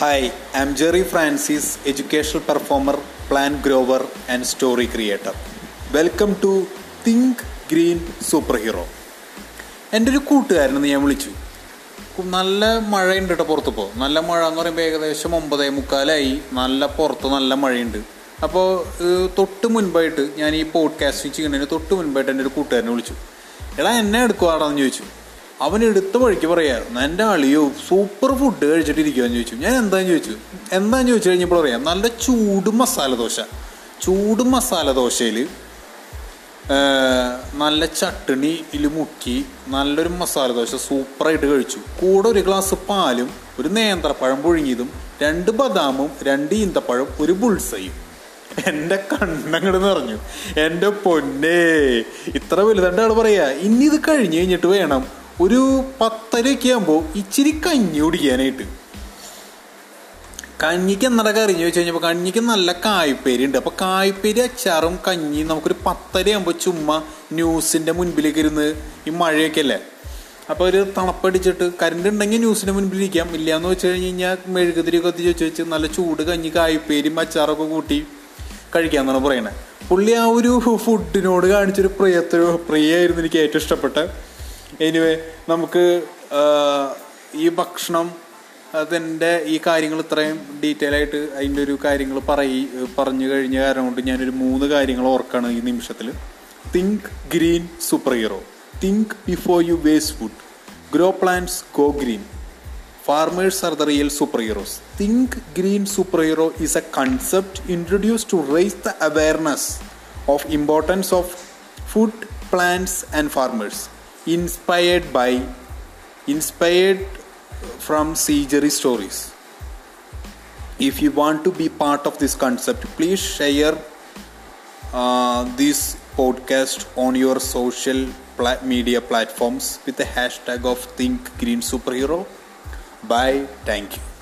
Hi, I'm Jerry Francis educational performer plant grower and story creator welcome to think green super hero എന്റെ ഒരു കൂട്ടുകാരനെന്ന് ഞാൻ വിളിച്ചു. നല്ല മഴയുണ്ട് കേട്ടോ പുറത്ത് ഇപ്പോൾ നല്ല മഴ എന്ന് പറയുമ്പോൾ ഏകദേശം ഒമ്പതേ മുക്കാലായി. നല്ല പുറത്ത് നല്ല മഴയുണ്ട്. അപ്പോൾ തൊട്ട് മുൻപായിട്ട് ഞാൻ ഈ പോഡ്കാസ്റ്റ് ചെയ്യുന്നതിന് തൊട്ട് മുൻപായിട്ട് എന്റെ ഒരു കൂട്ടുകാരനെ വിളിച്ചു. എടാ എന്നെ എടുക്കുവാടാന്ന് ചോദിച്ചു. അവൻ എടുത്ത വഴിക്ക് പറയാ എന്റെ അളിയോ സൂപ്പർ ഫുഡ് കഴിച്ചിട്ടിരിക്കുമെന്ന് ചോദിച്ചു. ഞാൻ എന്താന്ന് ചോദിച്ചു? എന്താന്ന് ചോദിച്ചു കഴിഞ്ഞപ്പോൾ പറയാം നല്ല ചൂട് മസാല ദോശ. ചൂട് മസാല ദോശയിൽ നല്ല ചട്ടണിയിൽ മുക്കി നല്ലൊരു മസാല ദോശ സൂപ്പറായിട്ട് കഴിച്ചു. കൂടെ ഒരു ഗ്ലാസ് പാലും ഒരു നേന്ത്രപ്പഴം പുഴുങ്ങിയതും രണ്ട് ബദാമും രണ്ട് ഈന്തപ്പഴം ഒരു ബുൾസയും എന്റെ കണ്ണങ്ങട് നിറഞ്ഞു. എന്റെ പൊന്നേ ഇത്ര വലുതായിട്ട് ആൾ പറയാ ഇനി ഇത് കഴിഞ്ഞ് കഴിഞ്ഞിട്ട് വേണം ഒരു പത്തരയൊക്കെ ആകുമ്പോൾ ഇച്ചിരി കഞ്ഞി കുടിക്കാനായിട്ട്. കഞ്ഞിക്ക് എന്നട കറി ചോദിച്ചു കഴിഞ്ഞപ്പോൾ കഞ്ഞിക്ക് നല്ല കായ്പേരി ഉണ്ട്. അപ്പോൾ കായ്പേരി അച്ചാറും കഞ്ഞി നമുക്കൊരു പത്തര ആകുമ്പോൾ ചുമ്മാ ന്യൂസിന്റെ മുൻപിലേക്ക് ഇരുന്ന് ഈ മഴയൊക്കെ അല്ലേ? അപ്പോൾ ഒരു തണുപ്പടിച്ചിട്ട് കറണ്ട് ഉണ്ടെങ്കിൽ ന്യൂസിന്റെ മുൻപിലിരിക്കാം ഇല്ല എന്ന് വെച്ച് കഴിഞ്ഞ് കഴിഞ്ഞാൽ മെഴുകുതിരി കത്തി വെച്ച് വെച്ച് നല്ല ചൂട് കഞ്ഞി കായ്പേരിയും അച്ചാറൊക്കെ കൂട്ടി കഴിക്കാമെന്നാണ് പറയണത് പുള്ളി ആ ഒരു ഫുഡിനോട് കാണിച്ചൊരു പ്രിയത്തൊരു പ്രിയായിരുന്നു എനിക്ക് ഏറ്റവും ഇഷ്ടപ്പെട്ട എനിവേ നമുക്ക് ഈ ഭക്ഷണം അതിന്റെ ഈ കാര്യങ്ങൾ ഇത്രയും ഡീറ്റെയിൽ ആയിട്ട് അതിന്റെ ഒരു കാര്യങ്ങൾ പറയി പറഞ്ഞു കഴിഞ്ഞ കാരണം കൊണ്ട് ഞാനൊരു മൂന്ന് കാര്യങ്ങൾ ഓർക്കാണ് ഈ നിമിഷത്തിൽ. Think green super hero think before you waste food grow plants go green farmers are the real super heroes think green super hero is a concept introduce to raise the awareness of importance of food plants and farmers. Inspired by inspired from Seagery stories. If you want to be part of this concept, please share uh, this podcast on your social pla- media platforms with the hashtag of Think Green Superhero. Bye. Thank you.